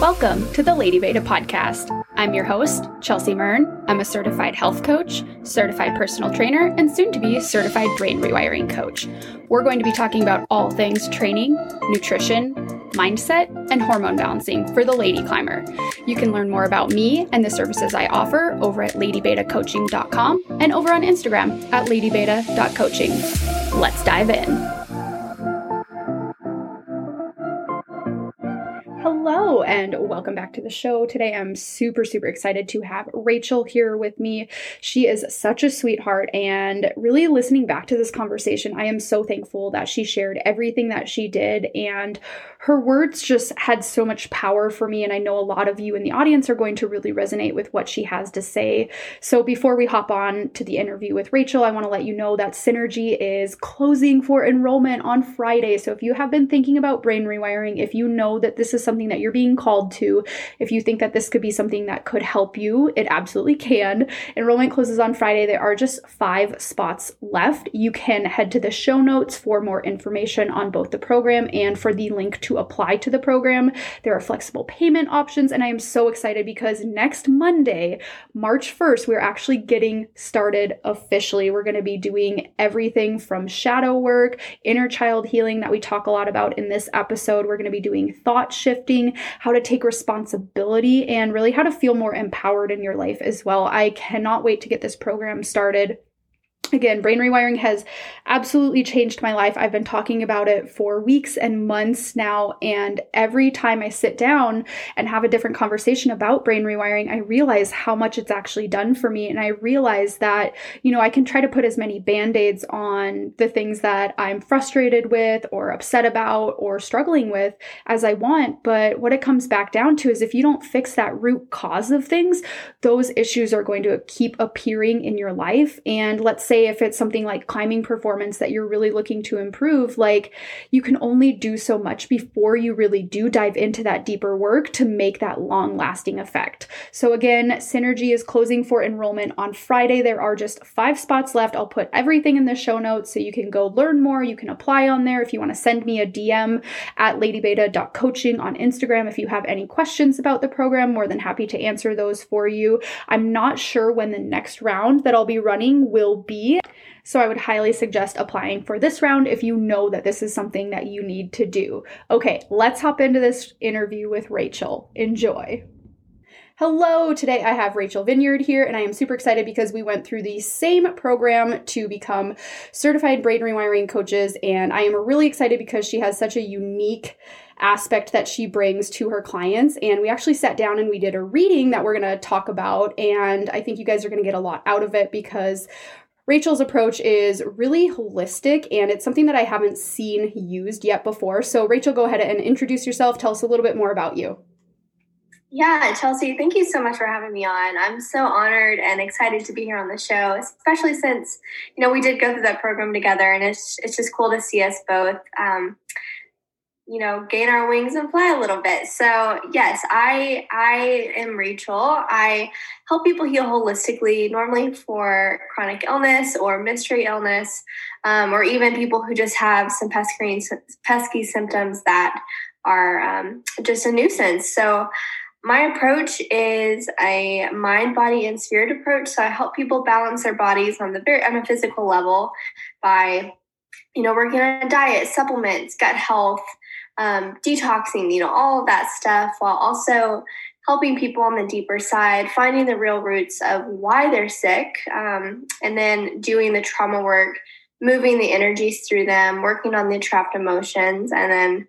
Welcome to the Lady Beta podcast. I'm your host, Chelsea Mern. I'm a certified health coach, certified personal trainer, and soon to be certified brain rewiring coach. We're going to be talking about all things training, nutrition, mindset, and hormone balancing for the lady climber. You can learn more about me and the services I offer over at ladybetacoaching.com and over on Instagram at ladybeta.coaching. Let's dive in. And welcome back to the show. Today, I'm super, super excited to have Rachel here with me. She is such a sweetheart, and really listening back to this conversation, I am so thankful that she shared everything that she did. And her words just had so much power for me. And I know a lot of you in the audience are going to really resonate with what she has to say. So, before we hop on to the interview with Rachel, I want to let you know that Synergy is closing for enrollment on Friday. So, if you have been thinking about brain rewiring, if you know that this is something that you're being called to. If you think that this could be something that could help you, it absolutely can. Enrollment closes on Friday. There are just five spots left. You can head to the show notes for more information on both the program and for the link to apply to the program. There are flexible payment options, and I am so excited because next Monday, March 1st, we're actually getting started officially. We're going to be doing everything from shadow work, inner child healing that we talk a lot about in this episode. We're going to be doing thought shifting how to take responsibility, and really how to feel more empowered in your life as well. I cannot wait to get this program started. Again, brain rewiring has absolutely changed my life. I've been talking about it for weeks and months now. And every time I sit down and have a different conversation about brain rewiring, I realize how much it's actually done for me. And I realize that, you know, I can try to put as many band aids on the things that I'm frustrated with or upset about or struggling with as I want. But what it comes back down to is if you don't fix that root cause of things, those issues are going to keep appearing in your life. And let's say if it's something like climbing performance that you're really looking to improve, like you can only do so much before you really do dive into that deeper work to make that long lasting effect. So, again, Synergy is closing for enrollment on Friday. There are just five spots left. I'll put everything in the show notes so you can go learn more. You can apply on there if you want to send me a DM at ladybeta.coaching on Instagram if you have any questions about the program. More than happy to answer those for you. I'm not sure when the next round that I'll be running will be so I would highly suggest applying for this round if you know that this is something that you need to do. Okay, let's hop into this interview with Rachel. Enjoy. Hello, today I have Rachel Vineyard here, and I am super excited because we went through the same program to become certified brain rewiring coaches, and I am really excited because she has such a unique aspect that she brings to her clients. And we actually sat down and we did a reading that we're going to talk about. And I think you guys are going to get a lot out of it because Rachel's approach is really holistic and it's something that I haven't seen used yet before. So, Rachel, go ahead and introduce yourself. Tell us a little bit more about you. Yeah, Chelsea, thank you so much for having me on. I'm so honored and excited to be here on the show, especially since you know we did go through that program together, and it's it's just cool to see us both um, you know gain our wings and fly a little bit. So yes i i am rachel. I help people heal holistically normally for chronic illness or mystery illness um, or even people who just have some pesky, pesky symptoms that are um, just a nuisance. So my approach is a mind body and spirit approach. So i help people balance their bodies on the very on a physical level by you know working on a diet supplements gut health um, detoxing, you know, all of that stuff, while also helping people on the deeper side, finding the real roots of why they're sick, um, and then doing the trauma work, moving the energies through them, working on the trapped emotions, and then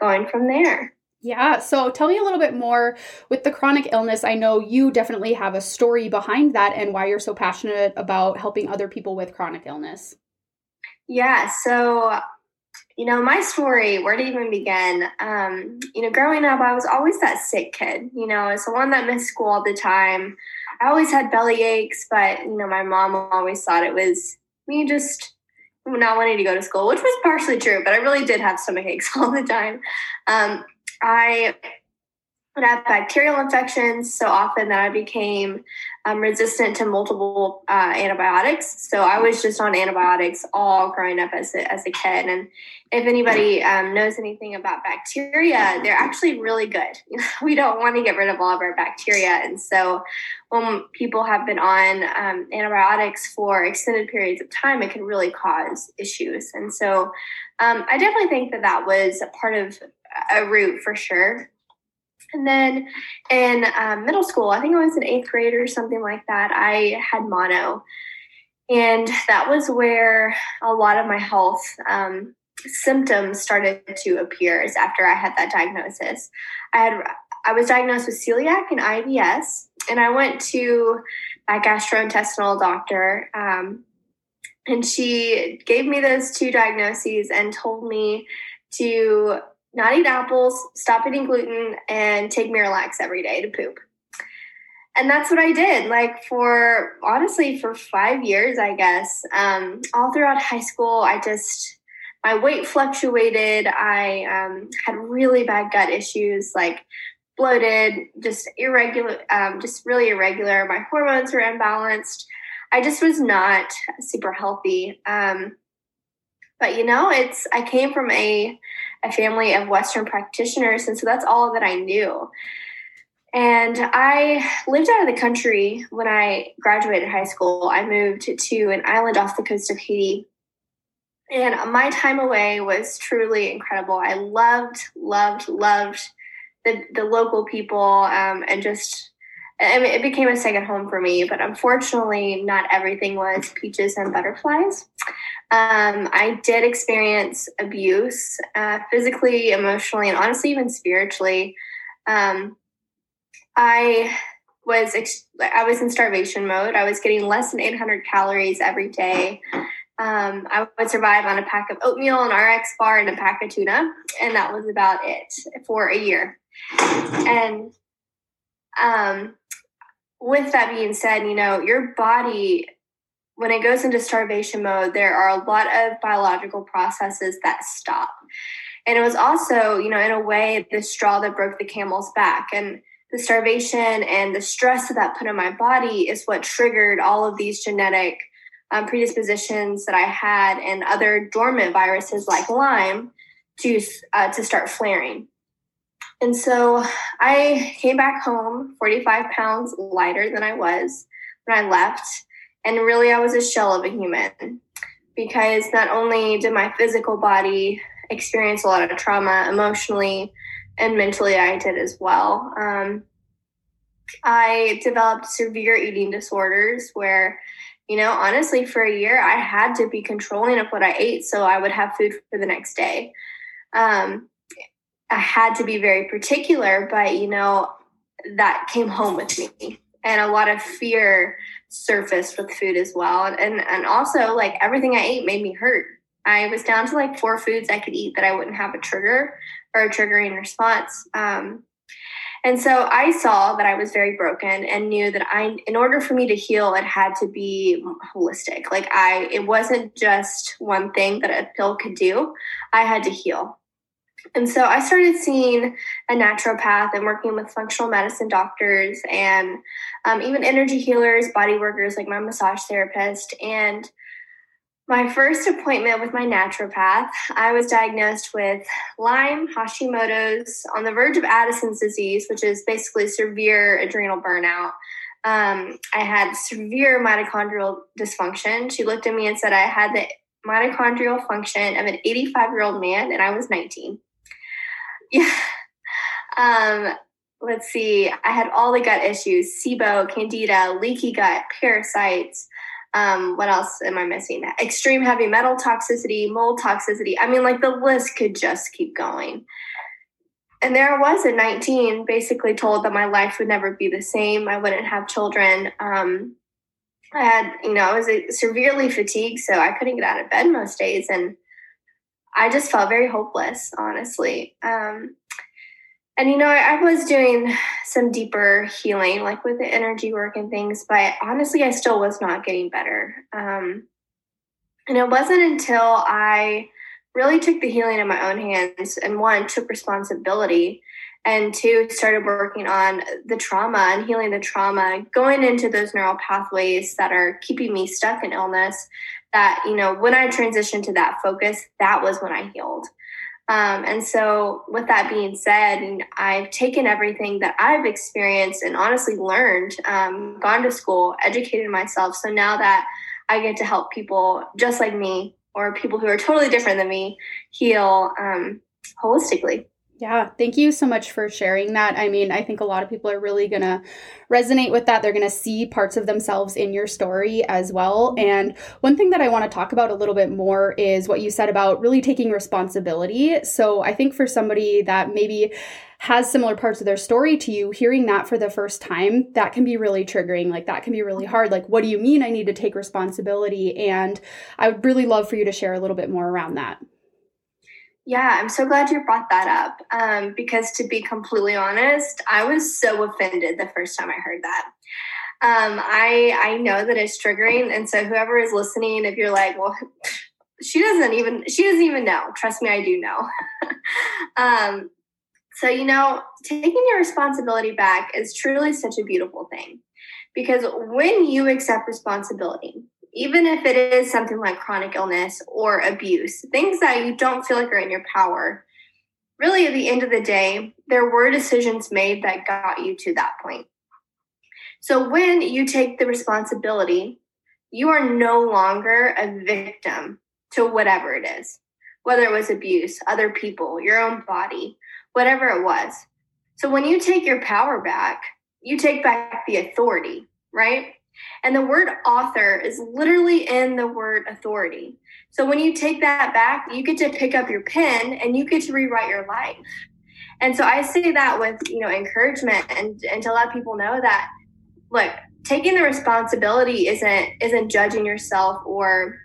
going from there. Yeah, so tell me a little bit more with the chronic illness. I know you definitely have a story behind that and why you're so passionate about helping other people with chronic illness. Yeah, so you know, my story, where to even begin? Um, you know, growing up, I was always that sick kid. You know, as the one that missed school all the time. I always had belly aches, but you know, my mom always thought it was me just not wanting to go to school, which was partially true. But I really did have stomach aches all the time. Um, I would have bacterial infections so often that I became um, resistant to multiple uh, antibiotics. So I was just on antibiotics all growing up as a, as a kid. And if anybody um, knows anything about bacteria, they're actually really good. we don't want to get rid of all of our bacteria. And so when people have been on um, antibiotics for extended periods of time, it can really cause issues. And so um, I definitely think that that was a part of a root for sure. And then in um, middle school, I think I was in eighth grade or something like that, I had mono. And that was where a lot of my health um, symptoms started to appear is after I had that diagnosis. I had I was diagnosed with celiac and IBS, and I went to a gastrointestinal doctor, um, and she gave me those two diagnoses and told me to not eat apples, stop eating gluten, and take Miralax every day to poop. And that's what I did, like for honestly, for five years, I guess. Um, all throughout high school, I just, my weight fluctuated. I um, had really bad gut issues, like bloated, just irregular, um, just really irregular. My hormones were imbalanced. I just was not super healthy. Um, but you know, it's, I came from a, a family of Western practitioners. And so that's all that I knew. And I lived out of the country when I graduated high school. I moved to an island off the coast of Haiti. And my time away was truly incredible. I loved, loved, loved the, the local people um, and just it became a second home for me, but unfortunately, not everything was peaches and butterflies. Um, I did experience abuse uh, physically, emotionally, and honestly, even spiritually. Um, I was ex- I was in starvation mode. I was getting less than 800 calories every day. Um, I would survive on a pack of oatmeal, an RX bar, and a pack of tuna, and that was about it for a year. And um, with that being said, you know, your body, when it goes into starvation mode, there are a lot of biological processes that stop. And it was also, you know, in a way, the straw that broke the camel's back. And the starvation and the stress that that put on my body is what triggered all of these genetic um, predispositions that I had and other dormant viruses like Lyme to uh, to start flaring. And so I came back home 45 pounds lighter than I was when I left. And really, I was a shell of a human because not only did my physical body experience a lot of trauma emotionally and mentally, I did as well. Um, I developed severe eating disorders where, you know, honestly, for a year, I had to be controlling of what I ate so I would have food for the next day. Um, I had to be very particular, but you know, that came home with me. And a lot of fear surfaced with food as well. And and also like everything I ate made me hurt. I was down to like four foods I could eat that I wouldn't have a trigger or a triggering response. Um, and so I saw that I was very broken and knew that I, in order for me to heal, it had to be holistic. Like I, it wasn't just one thing that a pill could do. I had to heal. And so I started seeing a naturopath and working with functional medicine doctors and um, even energy healers, body workers like my massage therapist. And my first appointment with my naturopath, I was diagnosed with Lyme, Hashimoto's, on the verge of Addison's disease, which is basically severe adrenal burnout. Um, I had severe mitochondrial dysfunction. She looked at me and said I had the mitochondrial function of an 85 year old man, and I was 19. Yeah. Um, let's see. I had all the gut issues: SIBO, Candida, leaky gut, parasites. Um, what else am I missing? Extreme heavy metal toxicity, mold toxicity. I mean, like the list could just keep going. And there I was at 19, basically told that my life would never be the same. I wouldn't have children. Um, I had, you know, I was severely fatigued, so I couldn't get out of bed most days. And I just felt very hopeless, honestly. Um, and you know, I, I, was doing some deeper healing, like with the energy work and things, but honestly, I still was not getting better. Um, and it wasn't until I really took the healing in my own hands and one took responsibility and two started working on the trauma and healing the trauma going into those neural pathways that are keeping me stuck in illness that you know when i transitioned to that focus that was when i healed. Um, and so with that being said i've taken everything that i've experienced and honestly learned um, gone to school educated myself. So now that i get to help people just like me or people who are totally different than me heal um, holistically yeah, thank you so much for sharing that. I mean, I think a lot of people are really going to resonate with that. They're going to see parts of themselves in your story as well. Mm-hmm. And one thing that I want to talk about a little bit more is what you said about really taking responsibility. So I think for somebody that maybe has similar parts of their story to you, hearing that for the first time, that can be really triggering. Like, that can be really hard. Like, what do you mean I need to take responsibility? And I would really love for you to share a little bit more around that. Yeah, I'm so glad you brought that up. Um, because to be completely honest, I was so offended the first time I heard that. Um, I I know that it's triggering, and so whoever is listening, if you're like, well, she doesn't even she doesn't even know. Trust me, I do know. um, so you know, taking your responsibility back is truly such a beautiful thing, because when you accept responsibility, even if it is something like chronic illness or abuse, things that you don't feel like are in your power, really at the end of the day, there were decisions made that got you to that point. So when you take the responsibility, you are no longer a victim to whatever it is, whether it was abuse, other people, your own body, whatever it was. So when you take your power back, you take back the authority, right? And the word author is literally in the word authority. So when you take that back, you get to pick up your pen and you get to rewrite your life. And so I say that with, you know, encouragement and, and to let people know that look, taking the responsibility isn't isn't judging yourself or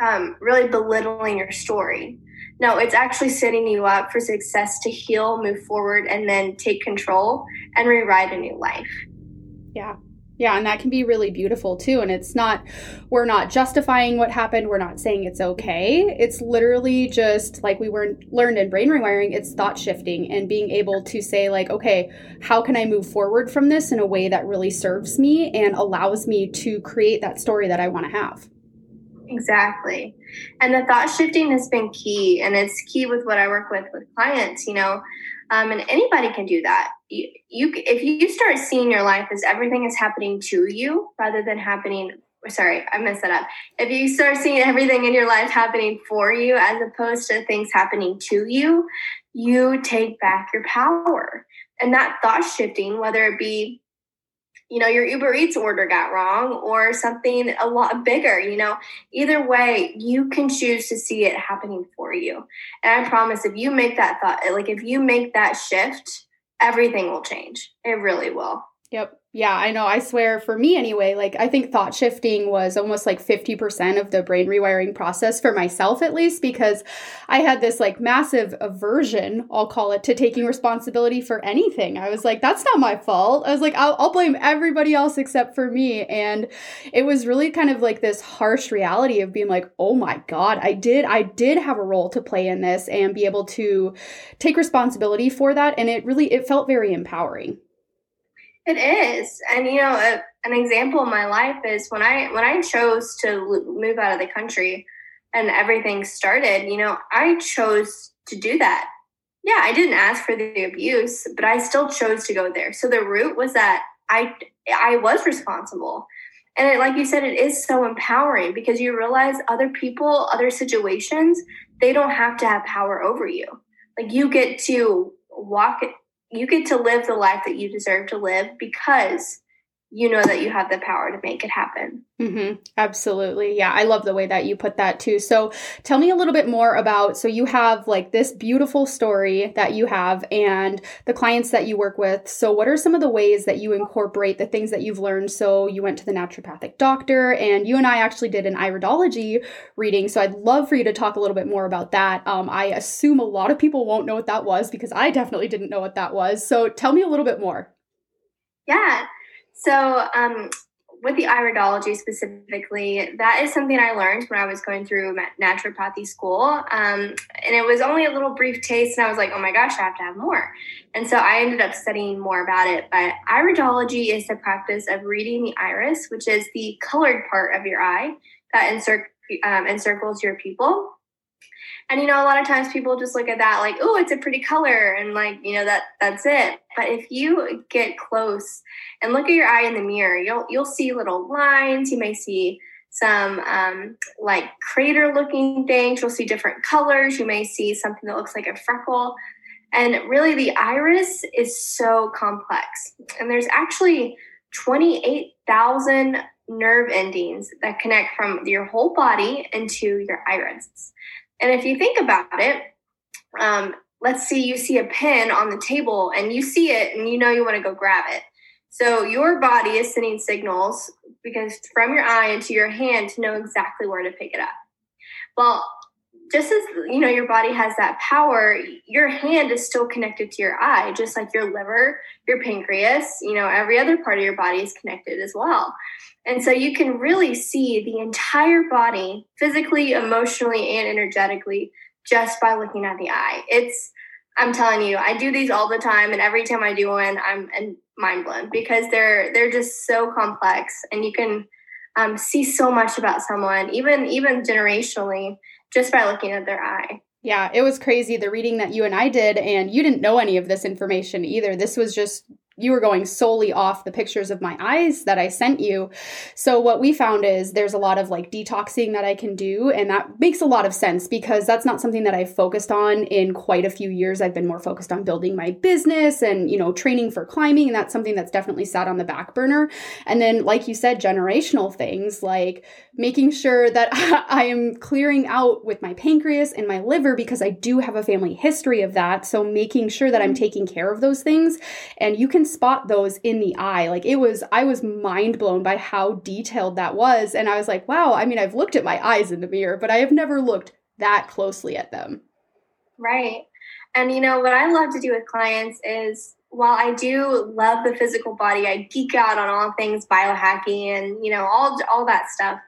um, really belittling your story. No, it's actually setting you up for success to heal, move forward, and then take control and rewrite a new life. Yeah, yeah, and that can be really beautiful too. And it's not, we're not justifying what happened. We're not saying it's okay. It's literally just like we were learned in brain rewiring, it's thought shifting and being able to say, like, okay, how can I move forward from this in a way that really serves me and allows me to create that story that I want to have? Exactly. And the thought shifting has been key. And it's key with what I work with with clients. You know, um, and anybody can do that. You, you, if you start seeing your life as everything is happening to you rather than happening. Sorry, I messed that up. If you start seeing everything in your life happening for you as opposed to things happening to you, you take back your power. And that thought shifting, whether it be you know your uber eats order got wrong or something a lot bigger you know. Either way you can choose to see it happening for you. And i promise if you make that thought like if you make that shift everything will change. It really will yep yeah, I know. I swear for me anyway, like I think thought shifting was almost like 50% of the brain rewiring process for myself at least because I had this like massive aversion, I'll call it, to taking responsibility for anything. I was like, that's not my fault. I was like, I'll, I'll blame everybody else except for me. And it was really kind of like this harsh reality of being like, oh my God, I did, I did have a role to play in this and be able to take responsibility for that. And it really, it felt very empowering. It is, and you know, a, an example in my life is when I when I chose to move out of the country and everything started. You know, I chose to do that. Yeah, I didn't ask for the abuse, but I still chose to go there. So the root was that I I was responsible. And it, like you said, it is so empowering because you realize other people, other situations, they don't have to have power over you. Like you get to walk you get to live the life that you deserve to live because you know that you have the power to make it happen. Mm-hmm. Absolutely. Yeah. I love the way that you put that too. So tell me a little bit more about so you have like this beautiful story that you have and the clients that you work with. So, what are some of the ways that you incorporate the things that you've learned? So, you went to the naturopathic doctor and you and I actually did an iridology reading. So, I'd love for you to talk a little bit more about that. Um, I assume a lot of people won't know what that was because I definitely didn't know what that was. So, tell me a little bit more. Yeah. So, um, with the iridology specifically, that is something I learned when I was going through naturopathy school. Um, and it was only a little brief taste, and I was like, oh my gosh, I have to have more. And so I ended up studying more about it. But iridology is the practice of reading the iris, which is the colored part of your eye that encir- um, encircles your pupil. And you know, a lot of times people just look at that like, oh, it's a pretty color, and like, you know, that that's it. But if you get close and look at your eye in the mirror, you'll you'll see little lines. You may see some um, like crater looking things. You'll see different colors. You may see something that looks like a freckle. And really, the iris is so complex. And there's actually 28,000 nerve endings that connect from your whole body into your iris. And if you think about it, um, let's see you see a pin on the table and you see it and you know you want to go grab it. So your body is sending signals because from your eye into your hand to know exactly where to pick it up. Well, just as you know your body has that power, your hand is still connected to your eye, just like your liver, your pancreas, you know, every other part of your body is connected as well. And so you can really see the entire body physically, emotionally, and energetically just by looking at the eye. It's, I'm telling you, I do these all the time, and every time I do one, I'm mind blown because they're they're just so complex, and you can um, see so much about someone, even even generationally, just by looking at their eye. Yeah, it was crazy the reading that you and I did, and you didn't know any of this information either. This was just you were going solely off the pictures of my eyes that I sent you. So what we found is there's a lot of like detoxing that I can do and that makes a lot of sense because that's not something that I've focused on in quite a few years. I've been more focused on building my business and, you know, training for climbing and that's something that's definitely sat on the back burner. And then like you said generational things like making sure that I am clearing out with my pancreas and my liver because I do have a family history of that. So making sure that I'm mm-hmm. taking care of those things and you can spot those in the eye. Like it was, I was mind blown by how detailed that was. And I was like, wow, I mean, I've looked at my eyes in the mirror, but I have never looked that closely at them. Right. And you know, what I love to do with clients is while I do love the physical body, I geek out on all things biohacking and, you know, all all that stuff.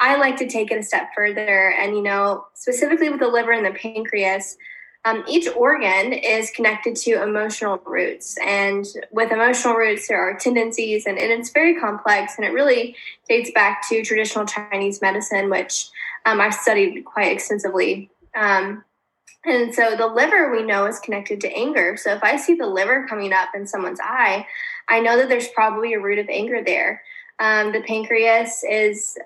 I like to take it a step further and, you know, specifically with the liver and the pancreas, um, each organ is connected to emotional roots. And with emotional roots, there are tendencies, and, and it's very complex. And it really dates back to traditional Chinese medicine, which um, I've studied quite extensively. Um, and so the liver we know is connected to anger. So if I see the liver coming up in someone's eye, I know that there's probably a root of anger there. Um, the pancreas is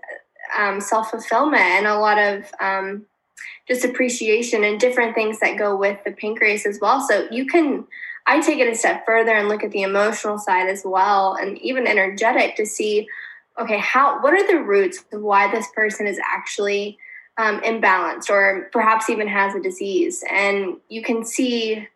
um, self fulfillment and a lot of um, just appreciation and different things that go with the pancreas as well. So you can, I take it a step further and look at the emotional side as well, and even energetic to see, okay, how, what are the roots of why this person is actually um, imbalanced or perhaps even has a disease, and you can see.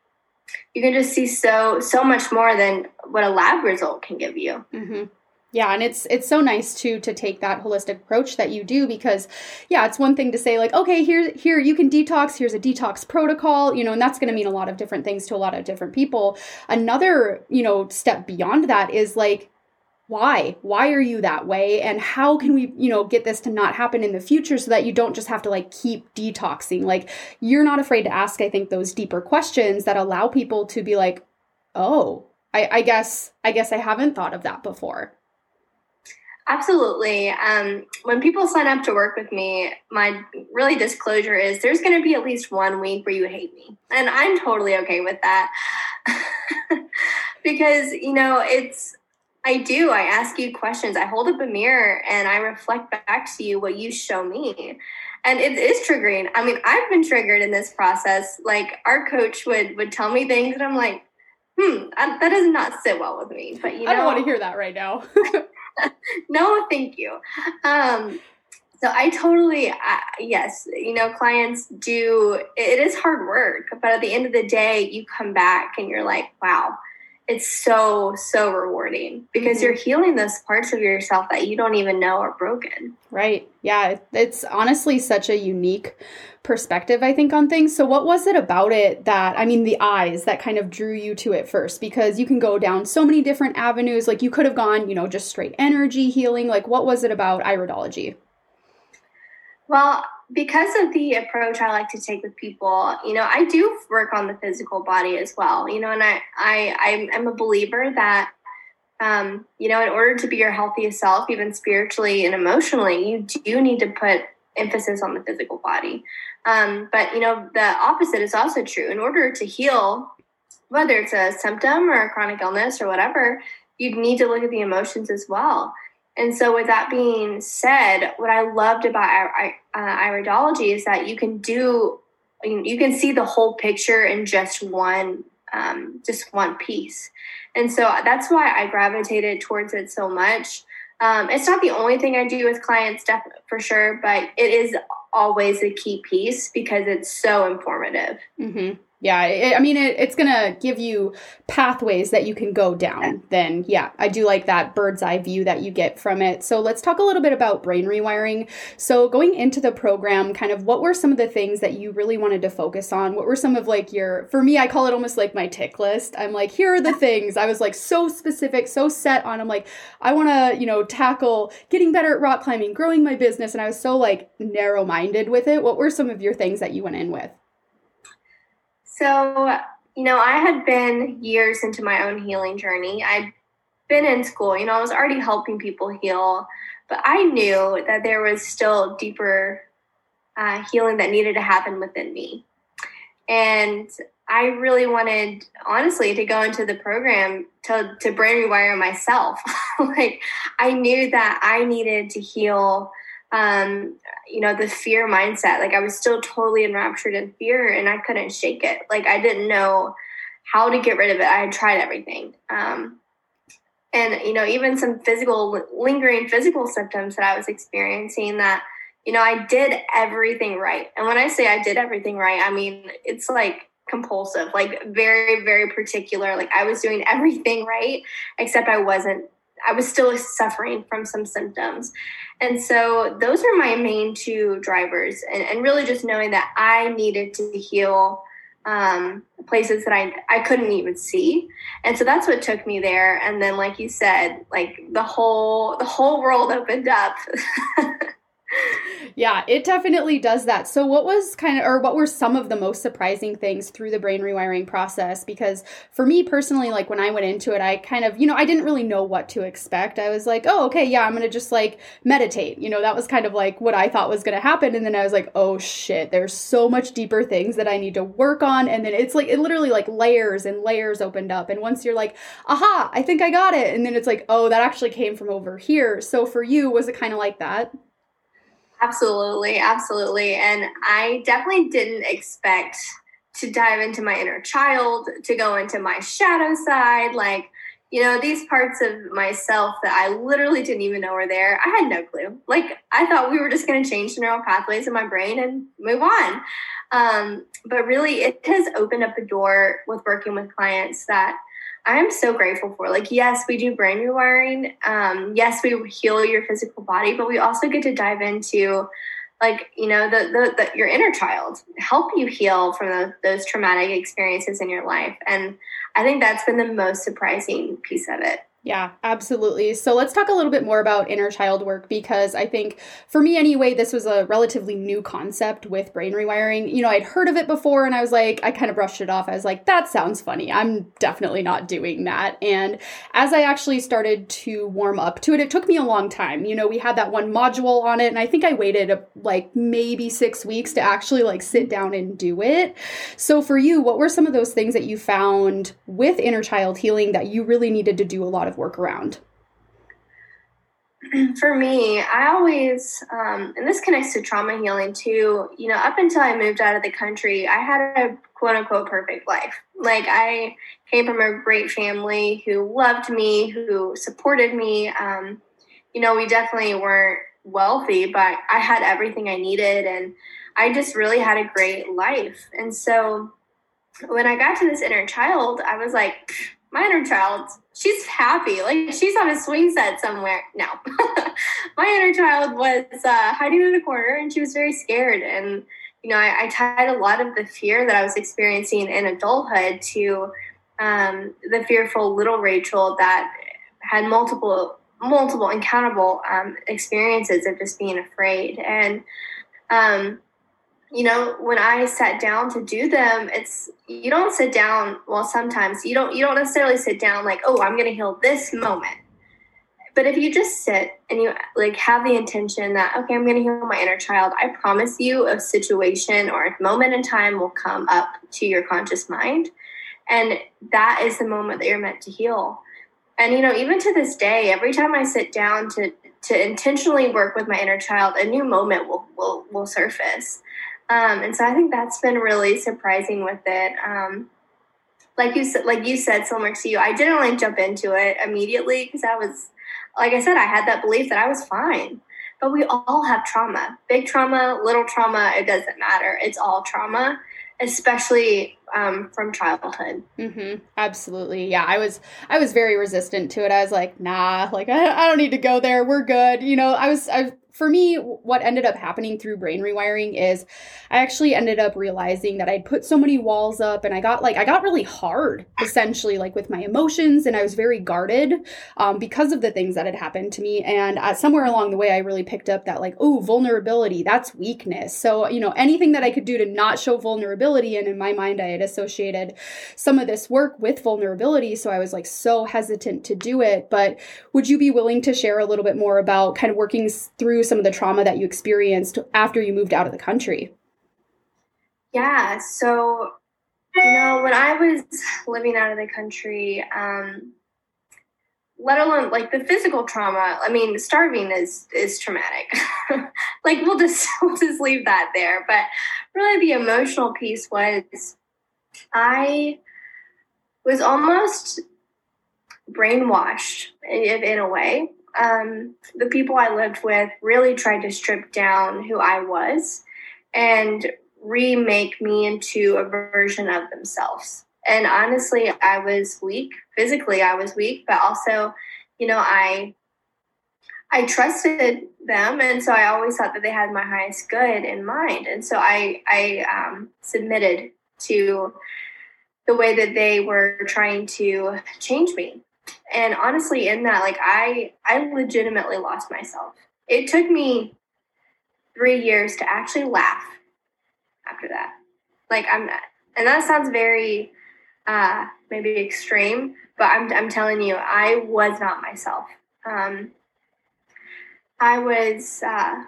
You can just see so so much more than what a lab result can give you. Mm-hmm. Yeah, and it's it's so nice too to take that holistic approach that you do because yeah, it's one thing to say like, okay, here here you can detox, here's a detox protocol, you know, and that's going to mean a lot of different things to a lot of different people. Another, you know, step beyond that is like why? Why are you that way? And how can we, you know, get this to not happen in the future so that you don't just have to like keep detoxing? Like you're not afraid to ask, I think, those deeper questions that allow people to be like, oh, I, I guess I guess I haven't thought of that before. Absolutely. Um, when people sign up to work with me, my really disclosure is there's going to be at least one week where you hate me. And I'm totally okay with that. because, you know, it's, I do. I ask you questions. I hold up a mirror and I reflect back to you what you show me. And it is triggering. I mean, I've been triggered in this process. Like our coach would would tell me things and I'm like, hmm, that does not sit well with me. But you know, I don't want to hear that right now. no, thank you. Um, so I totally, yes, you know, clients do, it is hard work, but at the end of the day, you come back and you're like, wow, it's so so rewarding because mm-hmm. you're healing those parts of yourself that you don't even know are broken. Right. Yeah it's honestly such a unique perspective i think on things. So what was it about it that i mean the eyes that kind of drew you to it first? Because you can go down so many different avenues. Like you could have gone you know just straight energy healing. Like what was it about iridology? Well because of the approach I like to take with people, you know, I do work on the physical body as well. You know, and I I I'm a believer that um, you know, in order to be your healthiest self, even spiritually and emotionally, you do need to put emphasis on the physical body. Um, but you know, the opposite is also true. In order to heal, whether it's a symptom or a chronic illness or whatever, you need to look at the emotions as well. And so, with that being said, what I loved about uh, iridology is that you can do, you can see the whole picture in just one, um, just one piece. And so that's why I gravitated towards it so much. Um, it's not the only thing I do with clients, for sure, but it is always a key piece because it's so informative. Mm-hmm yeah it, i mean it, it's gonna give you pathways that you can go down. Then yeah i do like that bird's eye view that you get from it. So let's talk a little bit about brain rewiring. So going into the program kind of what were some of the things that you really wanted to focus on? What were some of like your for me i call it almost like my tick list. I'm like here are the things. I was like so specific so set on i'm like i want to you know tackle getting better at rock climbing growing my business and i was so like narrow minded with it. What were some of your things that you went in with so, you know, I had been years into my own healing journey. I'd been in school, you know, I was already helping people heal, but I knew that there was still deeper uh, healing that needed to happen within me. And I really wanted, honestly, to go into the program to, to brain rewire myself. like, I knew that I needed to heal um, you know, the fear mindset. Like I was still totally enraptured in fear and I couldn't shake it. Like I didn't know how to get rid of it. I had tried everything. Um, and, you know, even some physical, lingering physical symptoms that I was experiencing that, you know, I did everything right. And when I say I did everything right, I mean, it's like compulsive, like very, very particular. Like I was doing everything right, except I wasn't I was still suffering from some symptoms. And so those are my main two drivers, and, and really just knowing that I needed to heal um, places that I, I couldn't even see. And so that's what took me there. And then, like you said, like the whole, the whole world opened up. yeah, it definitely does that. So, what was kind of, or what were some of the most surprising things through the brain rewiring process? Because for me personally, like when I went into it, I kind of, you know, I didn't really know what to expect. I was like, oh, okay, yeah, I'm going to just like meditate. You know, that was kind of like what I thought was going to happen. And then I was like, oh shit, there's so much deeper things that I need to work on. And then it's like, it literally like layers and layers opened up. And once you're like, aha, I think I got it. And then it's like, oh, that actually came from over here. So for you, was it kind of like that? Absolutely, absolutely. And I definitely didn't expect to dive into my inner child, to go into my shadow side, like, you know, these parts of myself that I literally didn't even know were there. I had no clue. Like, I thought we were just going to change the neural pathways in my brain and move on. Um, but really, it has opened up a door with working with clients that I'm so grateful for. Like, yes, we do brain rewiring. Um, yes, we heal your physical body, but we also get to dive into like you know the, the, the your inner child help you heal from the, those traumatic experiences in your life and i think that's been the most surprising piece of it yeah, absolutely. So let's talk a little bit more about inner child work because I think for me anyway, this was a relatively new concept with brain rewiring. You know, I'd heard of it before and I was like, I kind of brushed it off. I was like, that sounds funny. I'm definitely not doing that. And as I actually started to warm up to it, it took me a long time. You know, we had that one module on it and I think I waited a, like maybe six weeks to actually like sit down and do it. So for you, what were some of those things that you found with inner child healing that you really needed to do a lot of work around? For me, I always, um, and this connects to trauma healing too. You know, up until I moved out of the country, I had a quote unquote perfect life. Like, I came from a great family who loved me, who supported me. Um, you know, we definitely weren't wealthy, but I had everything I needed and I just really had a great life. And so when I got to this inner child, I was like, my inner child, she's happy. Like she's on a swing set somewhere. No, my inner child was uh, hiding in a corner and she was very scared. And, you know, I, I, tied a lot of the fear that I was experiencing in adulthood to um, the fearful little Rachel that had multiple, multiple uncountable um, experiences of just being afraid. And, um, you know when i sat down to do them it's you don't sit down well sometimes you don't you don't necessarily sit down like oh i'm to heal this moment. But if you just sit and you like have the intention that okay i'm to heal my inner child i promise you a situation or a moment in time will come up to your conscious mind and that is the moment that you're meant to heal. And you know even to this day every time i sit down to to intentionally work with my inner child a new moment will will, will surface um, and so I think that's been really surprising with it. Um, like you said, like you said, similar to you, I didn't like jump into it immediately because I was, like I said, I had that belief that I was fine. But we all have trauma, big trauma, little trauma. It doesn't matter. It's all trauma, especially um, from childhood. Mm-hmm. Absolutely, yeah. I was I was very resistant to it. I was like, nah, like I, I don't need to go there. We're good. You know, I was I for me, what ended up happening through brain rewiring is I actually ended up realizing that I'd put so many walls up and I got like, I got really hard essentially, like with my emotions, and I was very guarded um, because of the things that had happened to me. And uh, somewhere along the way, I really picked up that, like, oh, vulnerability, that's weakness. So, you know, anything that I could do to not show vulnerability, and in my mind, I had associated some of this work with vulnerability. So I was like so hesitant to do it. But would you be willing to share a little bit more about kind of working through some of the trauma that you experienced after you moved out of the country? Yeah. So, you know, when I was living out of the country, um, let alone like the physical trauma, I mean, starving is is traumatic. like we'll just we'll just leave that there. But really, the emotional piece was I was almost brainwashed in, in a way um, the people I lived with really tried to strip down who I was and remake me into a version of themselves. And honestly, I was weak. Physically, I was weak, but also, you know, I I trusted them, and so I always thought that they had my highest good in mind. And so I I um, submitted to the way that they were trying to change me and honestly in that like i i legitimately lost myself it took me three years to actually laugh after that like i'm and that sounds very uh maybe extreme but i'm, I'm telling you i was not myself um i was uh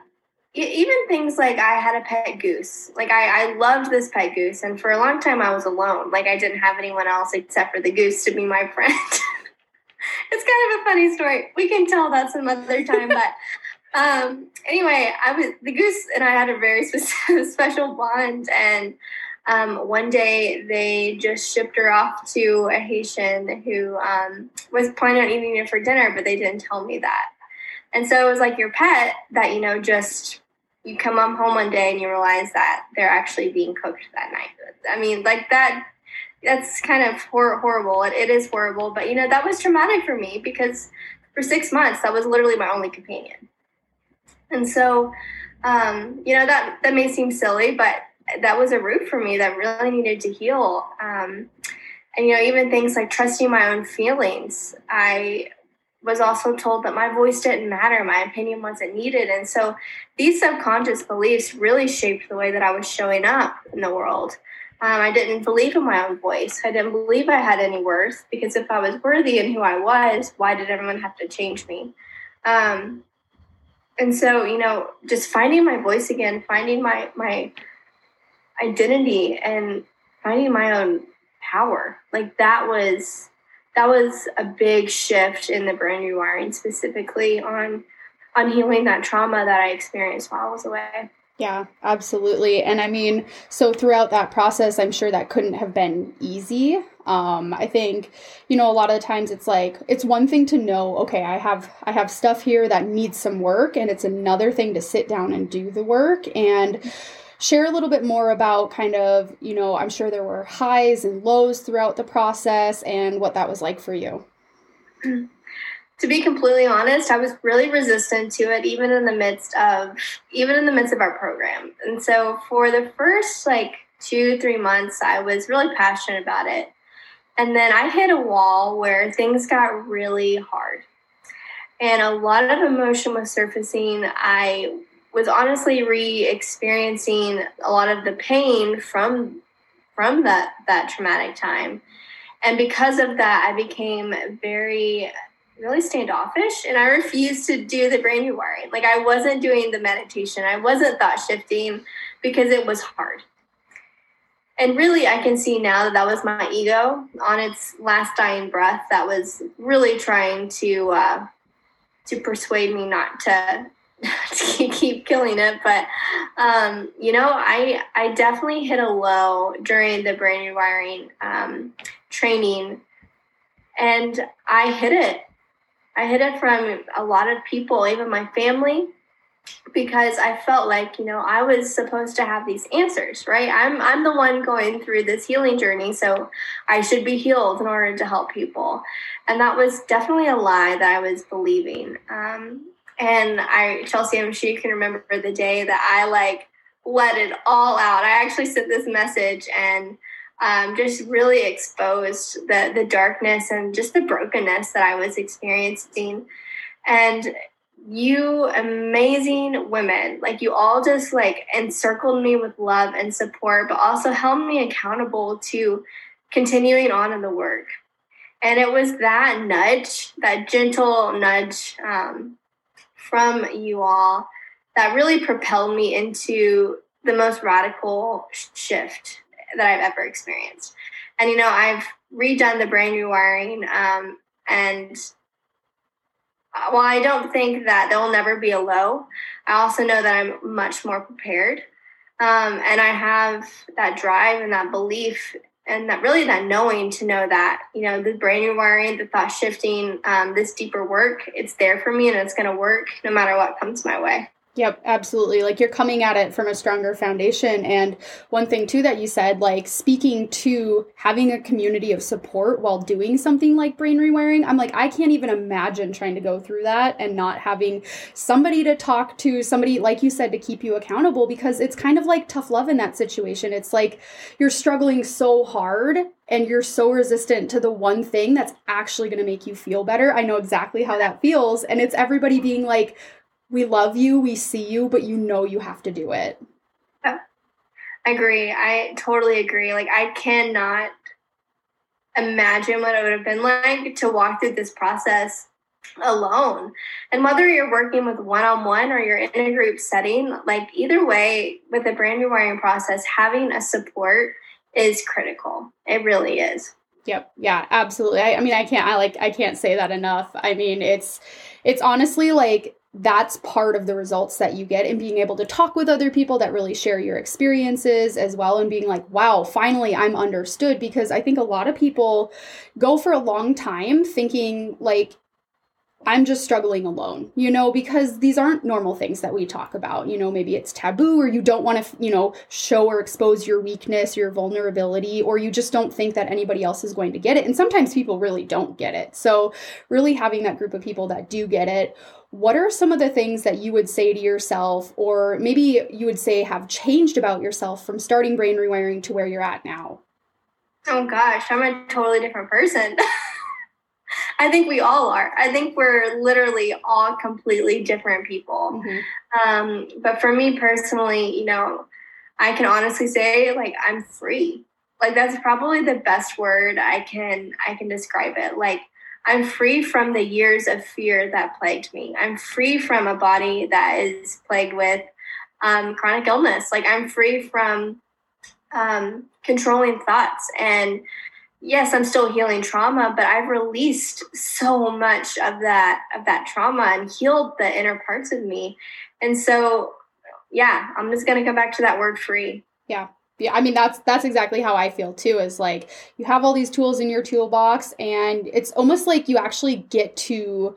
even things like I had a pet goose. Like I, I loved this pet goose, and for a long time I was alone. Like I didn't have anyone else except for the goose to be my friend. It's kind of a funny story. We can tell that some other time, but um, anyway, I was the goose and I had a very special bond, and um, one day they just shipped her off to a Haitian who um, was planning on eating it for dinner, but they didn't tell me that. And so it was like your pet that you know just you come home one day and you realize that they're actually being cooked that night. I mean, like that that's kind of hor- horrible. It, it is horrible, but you know that was traumatic for me because for six months that was literally my only companion, and so um, you know that that may seem silly, but that was a root for me that really needed to heal. Um, and you know even things like trusting my own feelings. I was also told that my voice didn't matter, my opinion wasn't needed, and so these subconscious beliefs really shaped the way that I was showing up in the world. Um, I didn't believe in my own voice. I didn't believe I had any worth because if I was worthy in who I was, why did everyone have to change me? Um, and so, you know, just finding my voice again, finding my my identity, and finding my own power. Like that was that was a big shift in the brain rewiring, specifically on on healing that trauma that I experienced while I was away. Yeah, absolutely. And I mean, so throughout that process, I'm sure that couldn't have been easy. Um, I think, you know, a lot of the times it's like it's one thing to know, okay, I have I have stuff here that needs some work, and it's another thing to sit down and do the work. And share a little bit more about kind of, you know, I'm sure there were highs and lows throughout the process and what that was like for you. To be completely honest, I was really resistant to it even in the midst of even in the midst of our program. And so for the first like 2 3 months I was really passionate about it. And then I hit a wall where things got really hard. And a lot of emotion was surfacing. I was honestly re-experiencing a lot of the pain from from that that traumatic time and because of that i became very really standoffish and i refused to do the brain rewiring like i wasn't doing the meditation i wasn't thought shifting because it was hard and really i can see now that that was my ego on its last dying breath that was really trying to uh, to persuade me not to to keep killing it. But um, you know, I I definitely hit a low during the brain rewiring um, training, and I hit it. I hid it from a lot of people, even my family, because I felt like you know I was supposed to have these answers, right? I'm I'm the one going through this healing journey, so I should be healed in order to help people, and that was definitely a lie that I was believing. Um, and I, Chelsea, I'm sure you can remember the day that I like let it all out. I actually sent this message and um, just really exposed the the darkness and just the brokenness that I was experiencing. And you amazing women, like you all just like encircled me with love and support, but also held me accountable to continuing on in the work. And it was that nudge, that gentle nudge um, from you all that really propelled me into the most radical shift that I've ever experienced. And you know, I've redone the brain rewiring, um, and uh, while I don't think that there will never be a low, I also know that I'm much more prepared. Um, and I have that drive and that belief and that really that knowing to know that you know the brain rewiring the thought shifting um, this deeper work it's there for me and it's going to work no matter what comes my way Yep, absolutely. Like you're coming at it from a stronger foundation. And one thing, too, that you said, like speaking to having a community of support while doing something like brain rewiring, I'm like, I can't even imagine trying to go through that and not having somebody to talk to, somebody, like you said, to keep you accountable because it's kind of like tough love in that situation. It's like you're struggling so hard and you're so resistant to the one thing that's actually going to make you feel better. I know exactly how that feels. And it's everybody being like, we love you, we see you, but you know you have to do it. I agree. I totally agree. Like I cannot imagine what it would have been like to walk through this process alone. And whether you're working with one on one or you're in a group setting, like either way, with a brand new rewiring process, having a support is critical. It really is. Yep. Yeah, absolutely. I, I mean, I can't, I like, I can't say that enough. I mean, it's, it's honestly like that's part of the results that you get and being able to talk with other people that really share your experiences as well and being like wow finally i'm understood. Because i think a lot of people go for a long time thinking like I'm just struggling alone, you know, because these aren't normal things that we talk about. You know, maybe it's taboo or you don't want to, you know, show or expose your weakness, your vulnerability, or you just don't think that anybody else is going to get it. And sometimes people really don't get it. So, really having that group of people that do get it what are some of the things that you would say to yourself, or maybe you would say have changed about yourself from starting brain rewiring to where you're at now? Oh gosh, I'm a totally different person. I think we all are. I think we're literally all completely different people. Mm-hmm. Um, but for me personally, you know, I can honestly say like I'm free. Like that's probably the best word I can I can describe it. Like I'm free from the years of fear that plagued me. I'm free from a body that is plagued with um, chronic illness. Like I'm free from um, controlling thoughts. And yes, I'm still healing trauma, but I've released so much of that of that trauma and healed the inner parts of me. And so, yeah, I'm just gonna go back to that word free. Yeah, yeah, I mean that's that's exactly how I feel too. Is like you have all these tools in your toolbox, and it's almost like you actually get to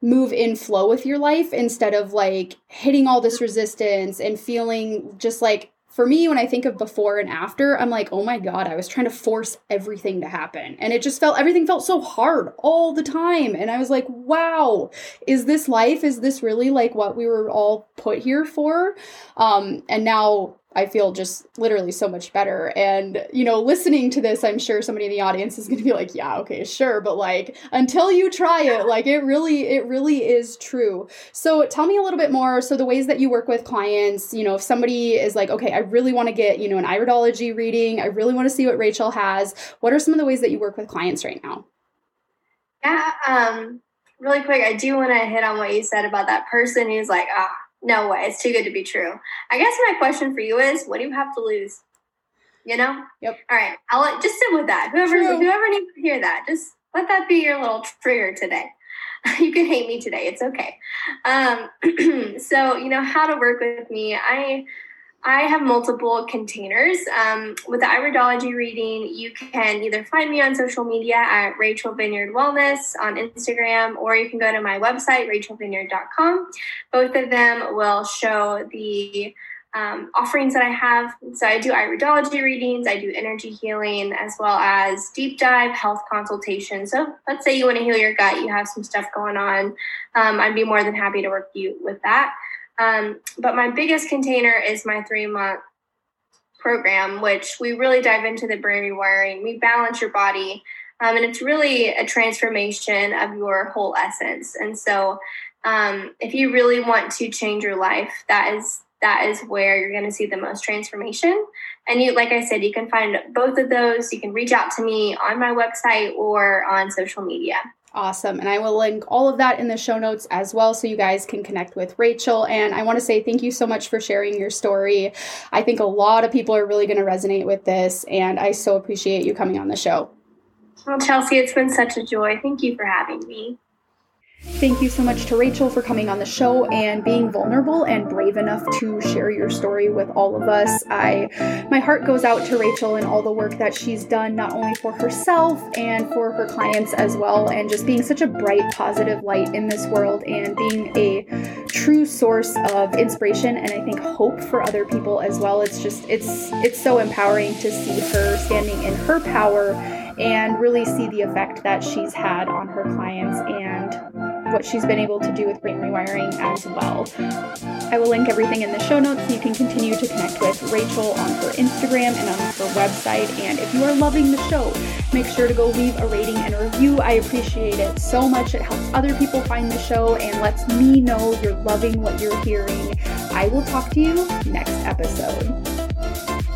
move in flow with your life instead of like hitting all this resistance and feeling just like for me, when I think of before and after, I'm like, oh my God, I was trying to force everything to happen. And it just felt, everything felt so hard all the time. And I was like, wow, is this life? Is this really like what we were all put here for? Um, and now I feel just literally so much better. And, you know, listening to this, I'm sure somebody in the audience is going to be like, yeah, okay, sure. But like, until you try it, like it really, it really is true. So tell me a little bit more. So the ways that you work with clients, you know, if somebody is like, okay, I really want to get, you know, an iridology reading, I really want to see what Rachel has. What are some of the ways that you work with clients right now? Yeah. Um, really quick, I do want to hit on what you said about that person who's like, ah, no way, it's too good to be true. I guess my question for you is, what do you have to lose? You know? Yep. All right, I'll let, just sit with that. Whoever whoever needs to hear that, just let that be your little trigger today. you can hate me today; it's okay. Um, so you know how to work with me. I I have multiple containers. Um, with the iridology reading, you can either find me on social media at Rachel Vineyard Wellness on Instagram, or you can go to my website, rachelvineyard.com. Both of them will show the um, offerings that I have. So I do iridology readings, I do energy healing, as well as deep dive health consultation. So let's say you want to heal your gut, you have some stuff going on. Um, I'd be more than happy to work you with that. Um, but my biggest container is my three month program, which we really dive into the brain rewiring. We balance your body, um, and it's really a transformation of your whole essence. And so, um, if you really want to change your life, that is that is where you're going to see the most transformation. And you, like I said, you can find both of those. You can reach out to me on my website or on social media. Awesome. And I will link all of that in the show notes as well so you guys can connect with Rachel. And I want to say thank you so much for sharing your story. I think a lot of people are really going to resonate with this. And I so appreciate you coming on the show. Well, Chelsea, it's been such a joy. Thank you for having me. Thank you so much to Rachel for coming on the show and being vulnerable and brave enough to share your story with all of us. I my heart goes out to Rachel and all the work that she's done not only for herself and for her clients as well and just being such a bright positive light in this world and being a true source of inspiration and I think hope for other people as well. It's just it's it's so empowering to see her standing in her power and really see the effect that she's had on her clients and what she's been able to do with brain rewiring as well. I will link everything in the show notes so you can continue to connect with Rachel on her Instagram and on her website. And if you are loving the show, make sure to go leave a rating and a review. I appreciate it so much. It helps other people find the show and lets me know you're loving what you're hearing. I will talk to you next episode.